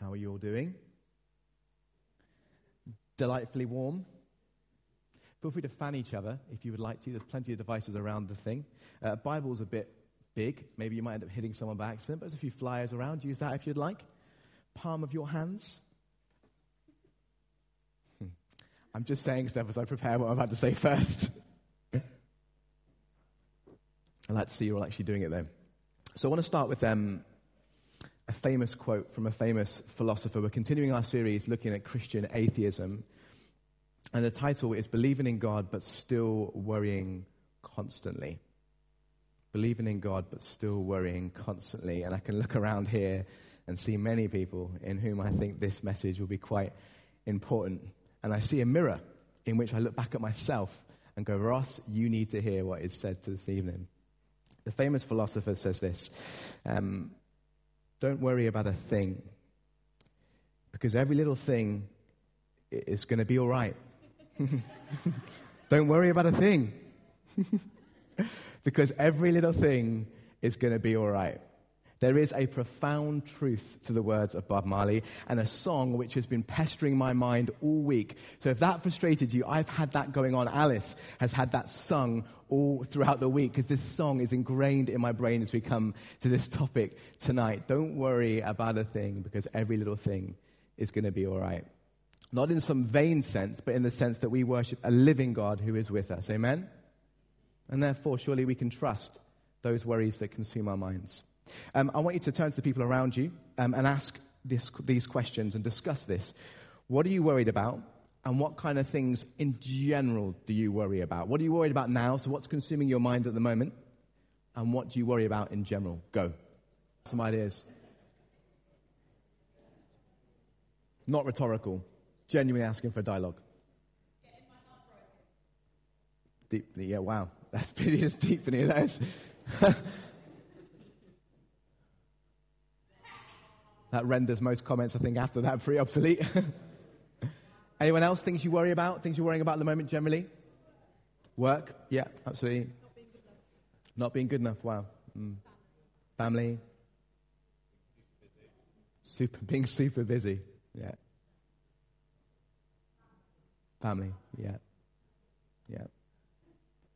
How are you all doing? Delightfully warm? Feel free to fan each other if you would like to. There's plenty of devices around the thing. Uh, Bible's a bit big. Maybe you might end up hitting someone by accident, but there's a few flyers around. Use that if you'd like. Palm of your hands. Hmm. I'm just saying stuff as I prepare what I'm about to say first. I'd like to see you all actually doing it though. So I want to start with um, famous quote from a famous philosopher. We're continuing our series looking at Christian atheism. And the title is Believing in God but Still Worrying Constantly. Believing in God but still worrying constantly. And I can look around here and see many people in whom I think this message will be quite important. And I see a mirror in which I look back at myself and go, Ross, you need to hear what is said to this evening. The famous philosopher says this um, Don't worry about a thing, because every little thing is going to be all right. Don't worry about a thing. because every little thing is going to be all right. There is a profound truth to the words of Bob Marley and a song which has been pestering my mind all week. So if that frustrated you, I've had that going on. Alice has had that sung all throughout the week because this song is ingrained in my brain as we come to this topic tonight. Don't worry about a thing because every little thing is going to be all right. Not in some vain sense, but in the sense that we worship a living God who is with us. Amen? And therefore, surely we can trust those worries that consume our minds. Um, I want you to turn to the people around you um, and ask this, these questions and discuss this. What are you worried about? And what kind of things in general do you worry about? What are you worried about now? So, what's consuming your mind at the moment? And what do you worry about in general? Go. Some ideas. Not rhetorical genuinely asking for a dialogue. Deeply, yeah, wow. That's pretty as deep in here, that is. that renders most comments, I think, after that pretty obsolete. Anyone else, things you worry about? Things you're worrying about at the moment generally? Work? Yeah, absolutely. Not being good enough, wow. Mm. Family? Super, being super busy, yeah. Family, yeah. Yeah.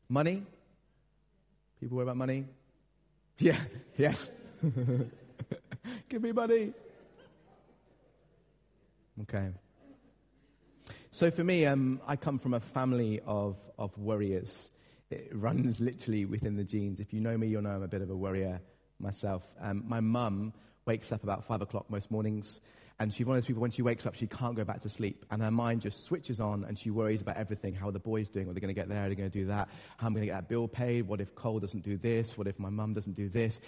Money? People worry about money? Yeah, yes. Give me money. Okay. So for me, um, I come from a family of, of worriers. It runs literally within the genes. If you know me, you'll know I'm a bit of a worrier myself. Um, my mum wakes up about five o'clock most mornings. And she's one of those people, when she wakes up, she can't go back to sleep. And her mind just switches on and she worries about everything how are the boys doing? Are they going to get there? Are they going to do that? How am I going to get that bill paid? What if Cole doesn't do this? What if my mum doesn't do this?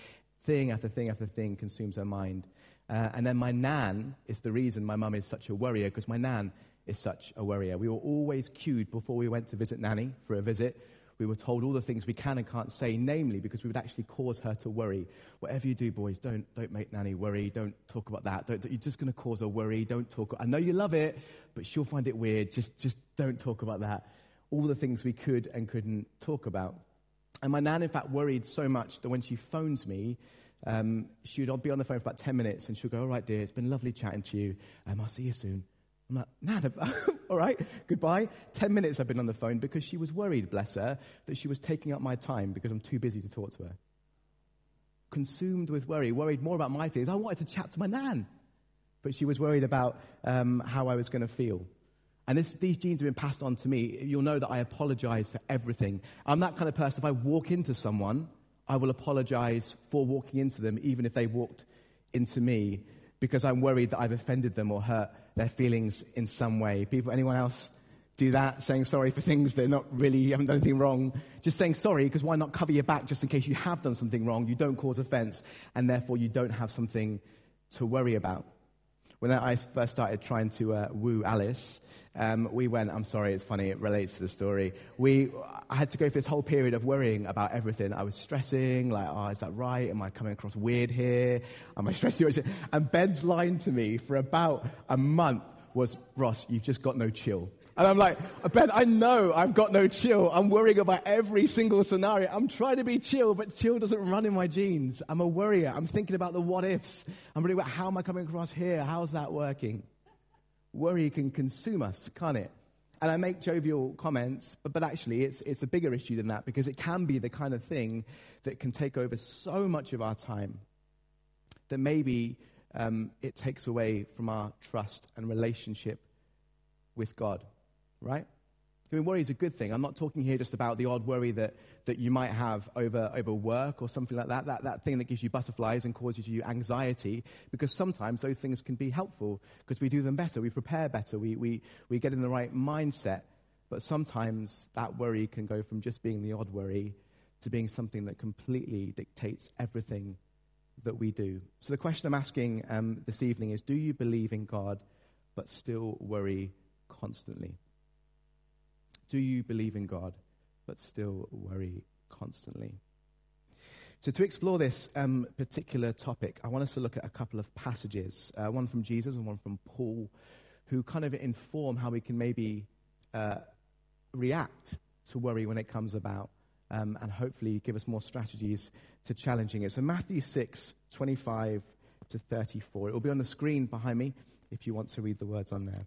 Thing after thing after thing consumes her mind. Uh, and then my nan is the reason my mum is such a worrier because my nan is such a worrier. We were always cued before we went to visit Nanny for a visit we were told all the things we can and can't say, namely because we would actually cause her to worry. Whatever you do, boys, don't, don't make Nanny worry. Don't talk about that. Don't, you're just going to cause her worry. Don't talk. I know you love it, but she'll find it weird. Just, just don't talk about that. All the things we could and couldn't talk about. And my nan, in fact, worried so much that when she phones me, um, she would be on the phone for about 10 minutes and she'll go, All right, dear, it's been lovely chatting to you. Um, I'll see you soon. I'm like, Nan, all right, goodbye. Ten minutes I've been on the phone because she was worried, bless her, that she was taking up my time because I'm too busy to talk to her. Consumed with worry, worried more about my feelings. I wanted to chat to my Nan, but she was worried about um, how I was going to feel. And this, these genes have been passed on to me. You'll know that I apologize for everything. I'm that kind of person. If I walk into someone, I will apologize for walking into them, even if they walked into me, because I'm worried that I've offended them or hurt their feelings in some way. People, anyone else do that, saying sorry for things that not really, you haven't done anything wrong. Just saying sorry, because why not cover your back just in case you have done something wrong? You don't cause offense, and therefore you don't have something to worry about when I first started trying to uh, woo Alice, um, we went, I'm sorry, it's funny, it relates to the story. We, I had to go through this whole period of worrying about everything. I was stressing, like, oh, is that right? Am I coming across weird here? Am I stressed too much? And Ben's line to me for about a month was, Ross, you've just got no chill. And I'm like, Ben, I know I've got no chill. I'm worrying about every single scenario. I'm trying to be chill, but chill doesn't run in my genes. I'm a worrier. I'm thinking about the what ifs. I'm worrying about how am I coming across here? How's that working? Worry can consume us, can't it? And I make jovial comments, but, but actually it's, it's a bigger issue than that because it can be the kind of thing that can take over so much of our time that maybe um, it takes away from our trust and relationship with God, right? I mean, worry is a good thing. I'm not talking here just about the odd worry that, that you might have over, over work or something like that, that, that thing that gives you butterflies and causes you anxiety, because sometimes those things can be helpful because we do them better, we prepare better, we, we, we get in the right mindset. But sometimes that worry can go from just being the odd worry to being something that completely dictates everything that we do. So the question I'm asking um, this evening is do you believe in God but still worry constantly? Do you believe in God but still worry constantly? So, to explore this um, particular topic, I want us to look at a couple of passages uh, one from Jesus and one from Paul, who kind of inform how we can maybe uh, react to worry when it comes about um, and hopefully give us more strategies to challenging it. So, Matthew 6, 25 to 34. It will be on the screen behind me if you want to read the words on there.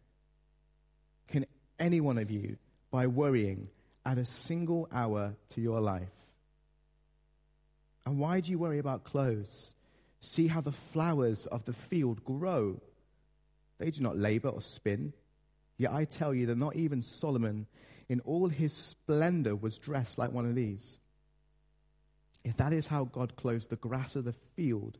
Any one of you, by worrying, add a single hour to your life? And why do you worry about clothes? See how the flowers of the field grow. They do not labor or spin. Yet I tell you that not even Solomon, in all his splendor, was dressed like one of these. If that is how God clothes the grass of the field,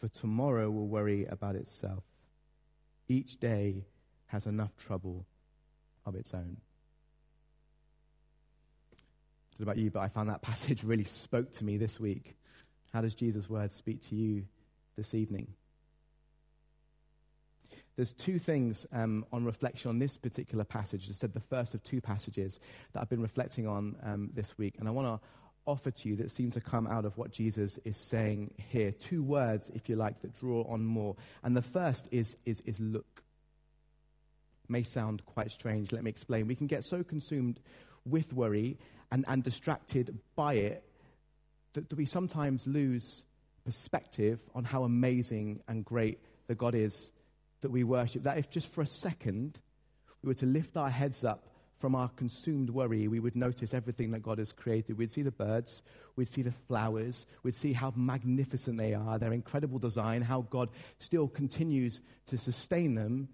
for tomorrow will worry about itself. Each day has enough trouble of its own. What about you? But I found that passage really spoke to me this week. How does Jesus' words speak to you this evening? there's two things um, on reflection on this particular passage. I said the first of two passages that I've been reflecting on um, this week. And I want to offer to you that seem to come out of what Jesus is saying here. Two words, if you like, that draw on more. And the first is, is, is look. May sound quite strange. Let me explain. We can get so consumed with worry and, and distracted by it that, that we sometimes lose perspective on how amazing and great the God is that we worship, that if just for a second we were to lift our heads up from our consumed worry, we would notice everything that God has created. We'd see the birds, we'd see the flowers, we'd see how magnificent they are, their incredible design, how God still continues to sustain them,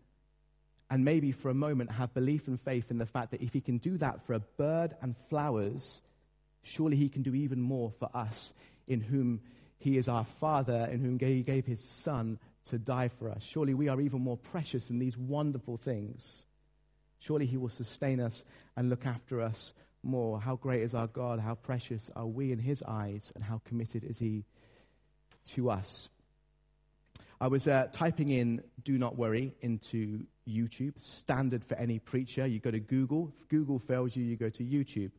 and maybe for a moment have belief and faith in the fact that if He can do that for a bird and flowers, surely He can do even more for us, in whom He is our Father, in whom He gave His Son to die for us. Surely we are even more precious than these wonderful things. Surely he will sustain us and look after us more. How great is our God? How precious are we in his eyes? And how committed is he to us? I was uh, typing in do not worry into YouTube, standard for any preacher. You go to Google. If Google fails you, you go to YouTube.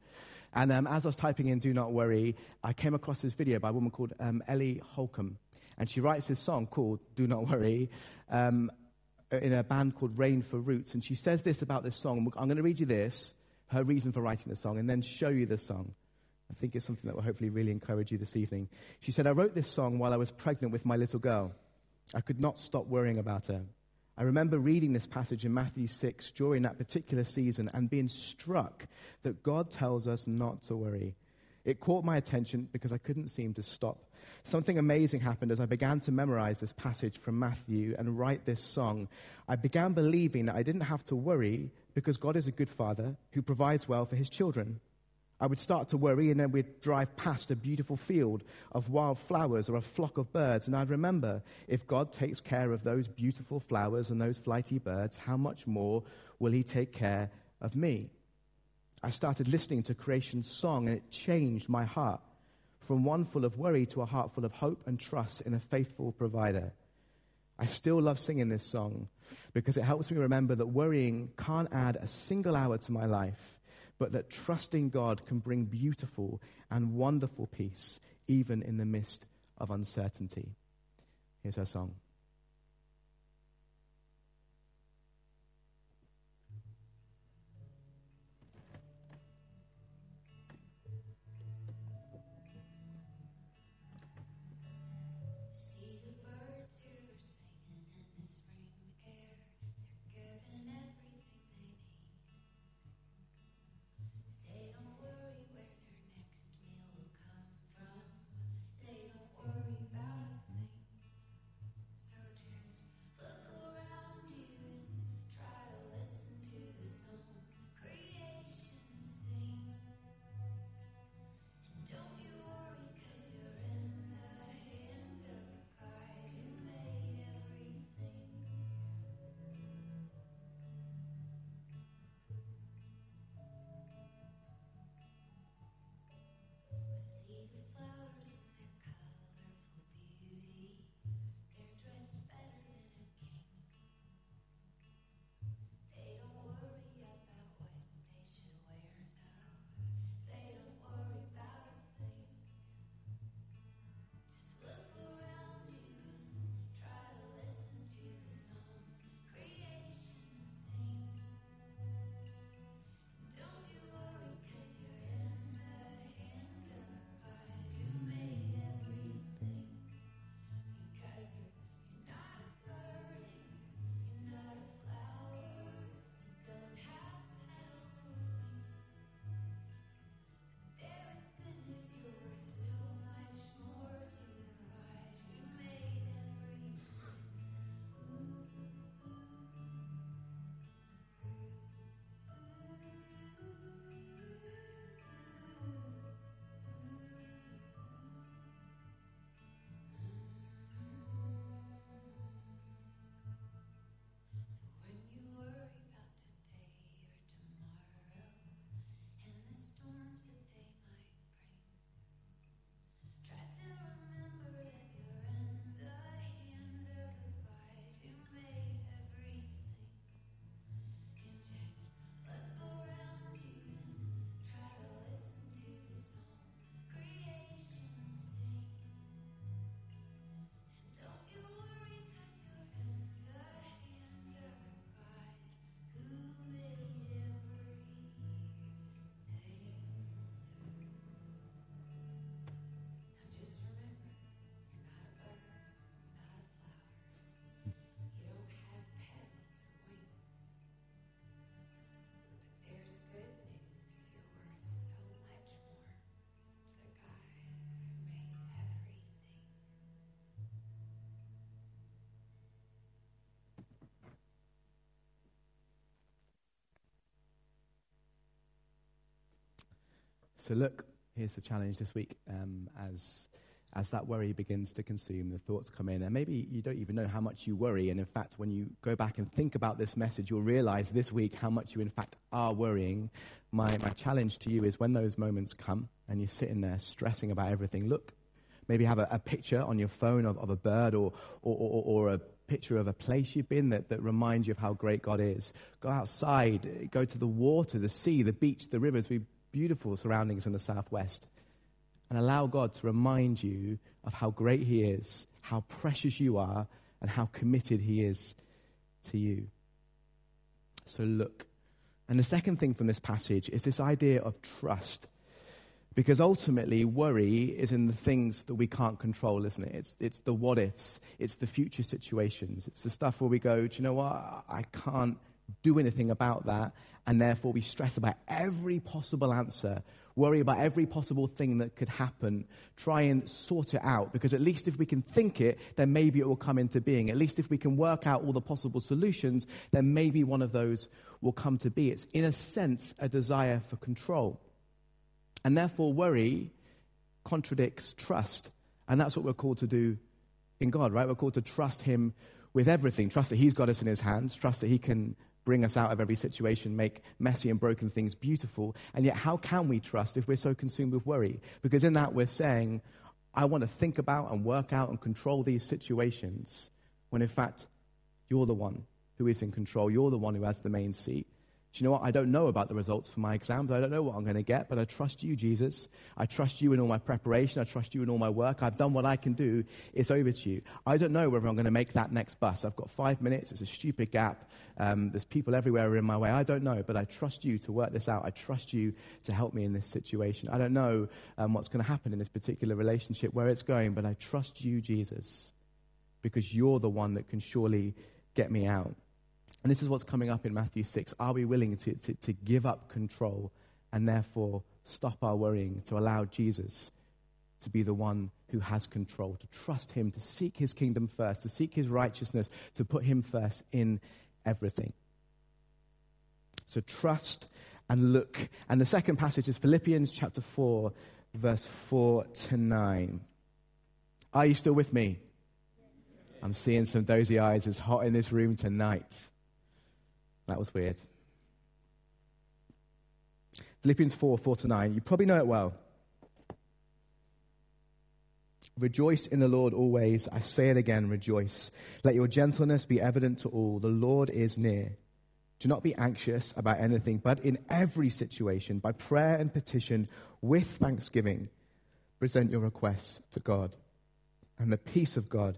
And um, as I was typing in do not worry, I came across this video by a woman called um, Ellie Holcomb. And she writes this song called Do Not Worry um, in a band called Rain for Roots. And she says this about this song. I'm going to read you this, her reason for writing the song, and then show you the song. I think it's something that will hopefully really encourage you this evening. She said, I wrote this song while I was pregnant with my little girl. I could not stop worrying about her. I remember reading this passage in Matthew 6 during that particular season and being struck that God tells us not to worry. It caught my attention because I couldn't seem to stop. Something amazing happened as I began to memorize this passage from Matthew and write this song. I began believing that I didn't have to worry because God is a good father who provides well for his children. I would start to worry, and then we'd drive past a beautiful field of wild flowers or a flock of birds, and I'd remember if God takes care of those beautiful flowers and those flighty birds, how much more will He take care of me? I started listening to creation's song, and it changed my heart from one full of worry to a heart full of hope and trust in a faithful provider. I still love singing this song because it helps me remember that worrying can't add a single hour to my life but that trusting God can bring beautiful and wonderful peace even in the midst of uncertainty. Here's our song. So, look, here's the challenge this week um, as, as that worry begins to consume, the thoughts come in, and maybe you don't even know how much you worry. And in fact, when you go back and think about this message, you'll realize this week how much you, in fact, are worrying. My, my challenge to you is when those moments come and you're sitting there stressing about everything, look, maybe have a, a picture on your phone of, of a bird or, or, or, or a picture of a place you've been that, that reminds you of how great God is. Go outside, go to the water, the sea, the beach, the rivers. We beautiful surroundings in the southwest. And allow God to remind you of how great He is, how precious you are, and how committed He is to you. So look. And the second thing from this passage is this idea of trust. Because ultimately, worry is in the things that we can't control, isn't it? It's, it's the what ifs, it's the future situations, it's the stuff where we go, do you know what? I can't do anything about that, and therefore we stress about every possible answer, worry about every possible thing that could happen, try and sort it out, because at least if we can think it, then maybe it will come into being. At least if we can work out all the possible solutions, then maybe one of those will come to be. It's, in a sense, a desire for control. And therefore, worry contradicts trust. And that's what we're called to do in God, right? We're called to trust Him with everything. Trust that He's got us in His hands. Trust that He can bring us out of every situation, make messy and broken things beautiful. And yet, how can we trust if we're so consumed with worry? Because in that, we're saying, I want to think about and work out and control these situations, when in fact, you're the one who is in control. You're the one who has the main seat. Do you know what? I don't know about the results for my exams. I don't know what I'm going to get, but I trust you, Jesus. I trust you in all my preparation. I trust you in all my work. I've done what I can do. It's over to you. I don't know whether I'm going to make that next bus. I've got five minutes. It's a stupid gap. Um, there's people everywhere in my way. I don't know, but I trust you to work this out. I trust you to help me in this situation. I don't know um, what's going to happen in this particular relationship, where it's going, but I trust you, Jesus, because you're the one that can surely get me out. And this is what's coming up in Matthew 6. Are we willing to, to, to give up control and therefore stop our worrying, to allow Jesus to be the one who has control, to trust him, to seek his kingdom first, to seek his righteousness, to put him first in everything? So trust and look. And the second passage is Philippians chapter 4, verse 4 to 9. Are you still with me? I'm seeing some dozy eyes. It's hot in this room tonight. That was weird. Philippians 4 4 to 9. You probably know it well. Rejoice in the Lord always. I say it again, rejoice. Let your gentleness be evident to all. The Lord is near. Do not be anxious about anything, but in every situation, by prayer and petition, with thanksgiving, present your requests to God. And the peace of God,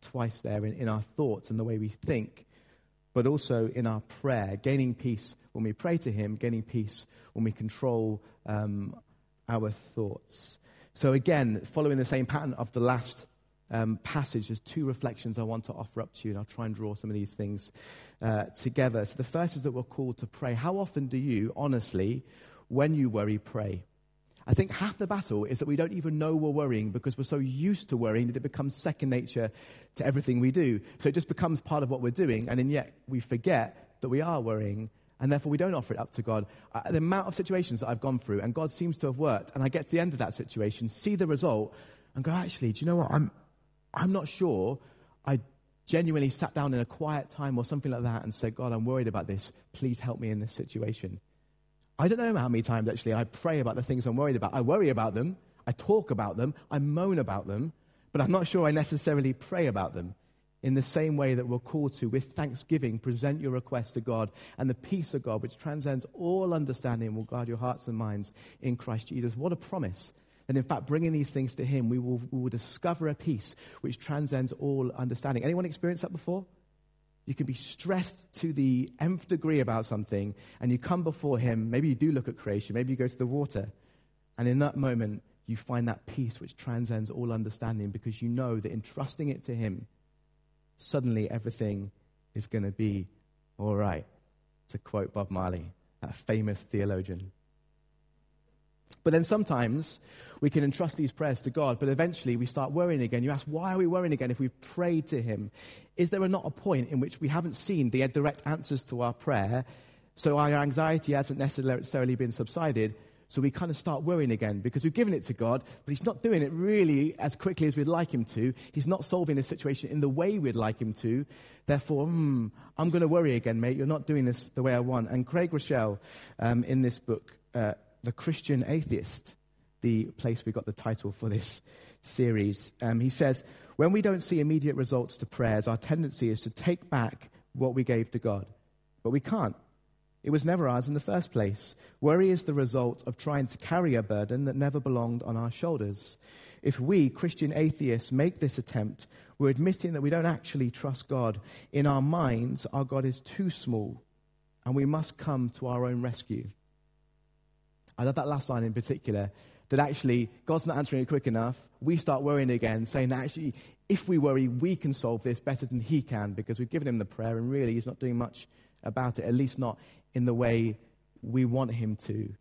twice there in, in our thoughts and the way we think, but also in our prayer, gaining peace when we pray to Him, gaining peace when we control um, our thoughts. So, again, following the same pattern of the last um, passage, there's two reflections I want to offer up to you, and I'll try and draw some of these things uh, together. So, the first is that we're called to pray. How often do you, honestly, when you worry, pray? I think half the battle is that we don't even know we're worrying because we're so used to worrying that it becomes second nature to everything we do. So it just becomes part of what we're doing, and then yet we forget that we are worrying, and therefore we don't offer it up to God. Uh, the amount of situations that I've gone through, and God seems to have worked, and I get to the end of that situation, see the result, and go, actually, do you know what? I'm, I'm not sure I genuinely sat down in a quiet time or something like that and said, God, I'm worried about this. Please help me in this situation. I don't know how many times actually I pray about the things I'm worried about. I worry about them, I talk about them, I moan about them, but I'm not sure I necessarily pray about them. In the same way that we're called to, with thanksgiving, present your request to God, and the peace of God, which transcends all understanding, will guard your hearts and minds in Christ Jesus. What a promise! And in fact, bringing these things to Him, we will, we will discover a peace which transcends all understanding. Anyone experienced that before? You can be stressed to the nth degree about something, and you come before Him. Maybe you do look at creation, maybe you go to the water, and in that moment, you find that peace which transcends all understanding because you know that in trusting it to Him, suddenly everything is going to be all right. To quote Bob Marley, that famous theologian. But then sometimes we can entrust these prayers to God, but eventually we start worrying again. You ask, why are we worrying again if we've prayed to Him? Is there not a point in which we haven't seen the direct answers to our prayer, so our anxiety hasn't necessarily been subsided? So we kind of start worrying again because we've given it to God, but He's not doing it really as quickly as we'd like Him to. He's not solving the situation in the way we'd like Him to. Therefore, hmm, I'm going to worry again, mate. You're not doing this the way I want. And Craig Groeschel, um, in this book, uh, The Christian Atheist, the place we got the title for this series. Um, he says, When we don't see immediate results to prayers, our tendency is to take back what we gave to God. But we can't. It was never ours in the first place. Worry is the result of trying to carry a burden that never belonged on our shoulders. If we, Christian atheists, make this attempt, we're admitting that we don't actually trust God. In our minds, our God is too small, and we must come to our own rescue. I love that last line in particular that actually God's not answering it quick enough. We start worrying again, saying that actually, if we worry, we can solve this better than He can because we've given Him the prayer and really He's not doing much about it, at least not in the way we want Him to.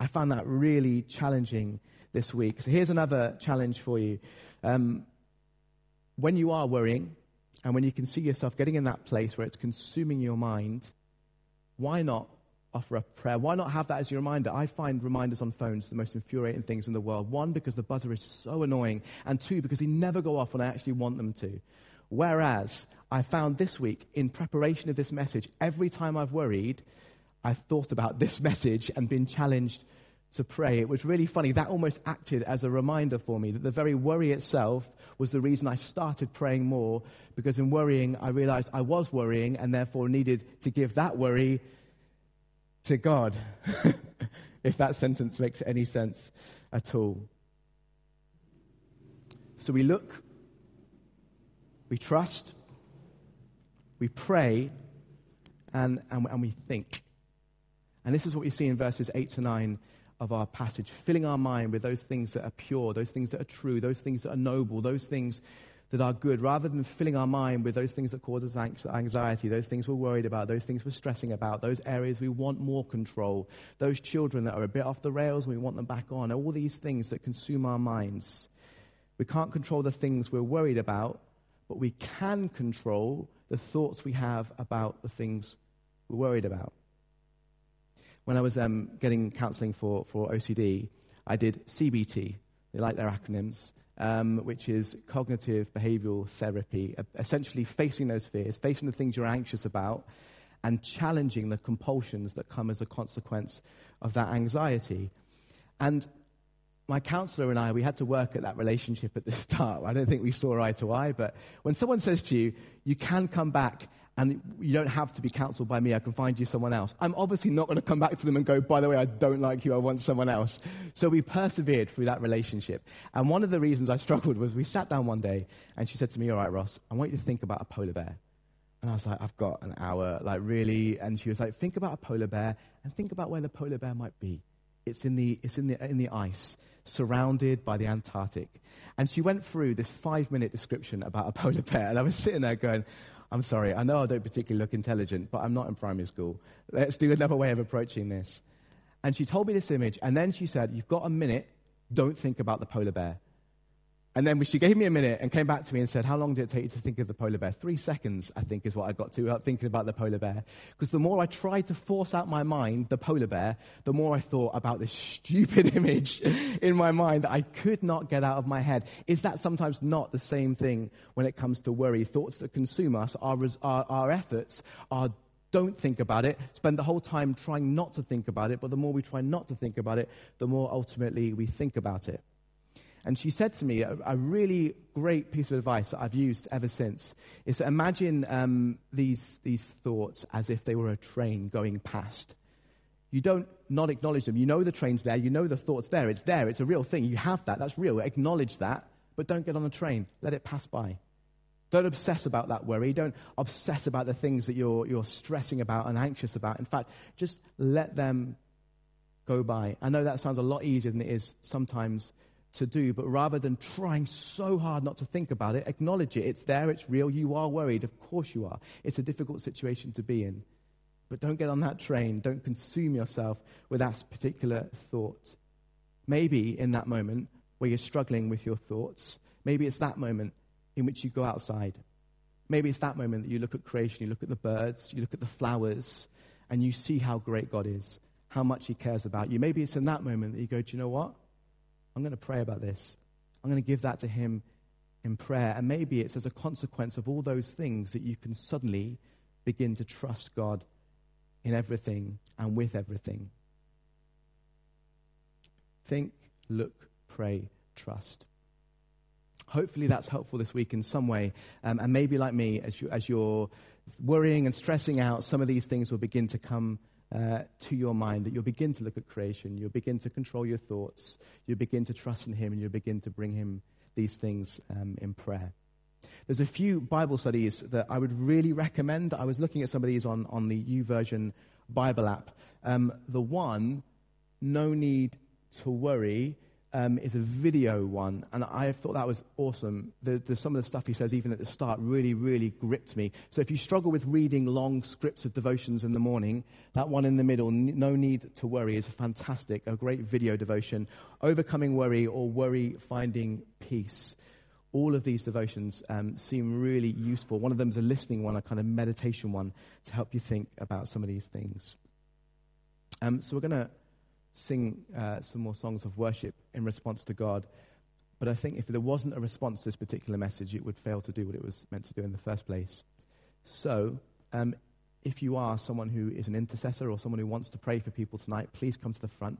I found that really challenging this week. So here's another challenge for you. Um, when you are worrying and when you can see yourself getting in that place where it's consuming your mind, why not offer up prayer? Why not have that as your reminder? I find reminders on phones the most infuriating things in the world. One, because the buzzer is so annoying, and two, because they never go off when I actually want them to. Whereas I found this week, in preparation of this message, every time I've worried, I've thought about this message and been challenged to pray. It was really funny. That almost acted as a reminder for me that the very worry itself was the reason I started praying more, because in worrying, I realized I was worrying and therefore needed to give that worry to God, if that sentence makes any sense at all. So we look, we trust, we pray, and, and, and we think. And this is what you see in verses 8 to 9 of our passage, filling our mind with those things that are pure, those things that are true, those things that are noble, those things that are good, rather than filling our mind with those things that cause us anxiety, those things we're worried about, those things we're stressing about, those areas we want more control, those children that are a bit off the rails and we want them back on, all these things that consume our minds. We can't control the things we're worried about, but we can control the thoughts we have about the things we're worried about. When I was um, getting counseling for, for OCD, I did CBT. They like their acronyms um, which is cognitive behavioral therapy, essentially facing those fears, facing the things you're anxious about, and challenging the compulsions that come as a consequence of that anxiety. And my counselor and I, we had to work at that relationship at the start. I don't think we saw eye to eye, but when someone says to you, you can come back and you don't have to be counseled by me. I can find you someone else. I'm obviously not going to come back to them and go, by the way, I don't like you. I want someone else. So we persevered through that relationship. And one of the reasons I struggled was we sat down one day and she said to me, all right, Ross, I want you to think about a polar bear. And I was like, I've got an hour, like really. And she was like, think about a polar bear and think about where the polar bear might be. It's in the, it's in the, in the ice, surrounded by the Antarctic. And she went through this five minute description about a polar bear. And I was sitting there going, I'm sorry, I know I don't particularly look intelligent, but I'm not in primary school. Let's do another way of approaching this. And she told me this image, and then she said, You've got a minute, don't think about the polar bear. And then she gave me a minute and came back to me and said, How long did it take you to think of the polar bear? Three seconds, I think, is what I got to without thinking about the polar bear. Because the more I tried to force out my mind the polar bear, the more I thought about this stupid image in my mind that I could not get out of my head. Is that sometimes not the same thing when it comes to worry? Thoughts that consume us, our, our, our efforts, our don't think about it, spend the whole time trying not to think about it, but the more we try not to think about it, the more ultimately we think about it. And she said to me a, a, really great piece of advice that I've used ever since is to imagine um, these, these thoughts as if they were a train going past. You don't not acknowledge them. You know the train's there. You know the thought's there. It's there. It's a real thing. You have that. That's real. Acknowledge that. But don't get on the train. Let it pass by. Don't obsess about that worry. Don't obsess about the things that you're, you're stressing about and anxious about. In fact, just let them go by. I know that sounds a lot easier than it is sometimes to do, but rather than trying so hard not to think about it, acknowledge it. It's there, it's real. You are worried. Of course you are. It's a difficult situation to be in. But don't get on that train. Don't consume yourself with that particular thought. Maybe in that moment where you're struggling with your thoughts, maybe it's that moment in which you go outside. Maybe it's that moment that you look at creation, you look at the birds, you look at the flowers, and you see how great God is, how much He cares about you. Maybe it's in that moment that you go, Do you know what? I'm going to pray about this. I'm going to give that to Him in prayer. And maybe it's as a consequence of all those things that you can suddenly begin to trust God in everything and with everything. Think look, pray, trust. Hopefully, that's helpful this week in some way. Um, and maybe, like me, as, you, as you're worrying and stressing out, some of these things will begin to come uh, to your mind, that you'll begin to look at creation, you'll begin to control your thoughts, you'll begin to trust in Him, and you'll begin to bring Him these things um, in prayer. There's a few Bible studies that I would really recommend. I was looking at some of these on, on the YouVersion Bible app. Um, the one, No Need to Worry, um, is a video one, and I thought that was awesome. The, the, some of the stuff he says, even at the start, really, really gripped me. So if you struggle with reading long scripts of devotions in the morning, that one in the middle, No Need to Worry, is fantastic, a great video devotion. Overcoming Worry or Worry Finding Peace. All of these devotions um, seem really useful. One of them is a listening one, a kind of meditation one, to help you think about some of these things. Um, so we're going to sing uh, some more songs of worship in response to God. But I think if there wasn't a response to this particular message, it would fail to do what it was meant to do in the first place. So, um, if you are someone who is an intercessor or someone who wants to pray for people tonight, please come to the front.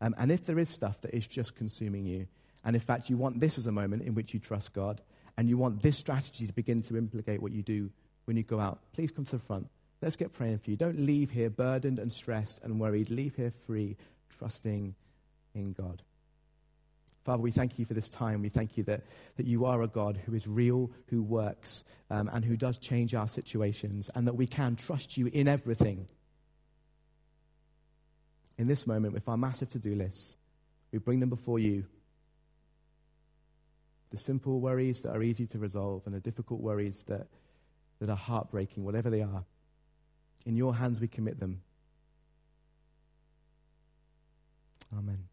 Um, and if there is stuff that is just consuming you, and in fact you want this as a moment in which you trust God, and you want this strategy to begin to implicate what you do when you go out, please come to the front. Let's get praying for you. Don't leave here burdened and stressed and worried. Leave here free trusting in God. Father, we thank you for this time. We thank you that, that you are a God who is real, who works, um, and who does change our situations, and that we can trust you in everything. In this moment, with our massive to do lists, we bring them before you. The simple worries that are easy to resolve, and the difficult worries that, that are heartbreaking, whatever they are. In your hands, we commit them. Amen.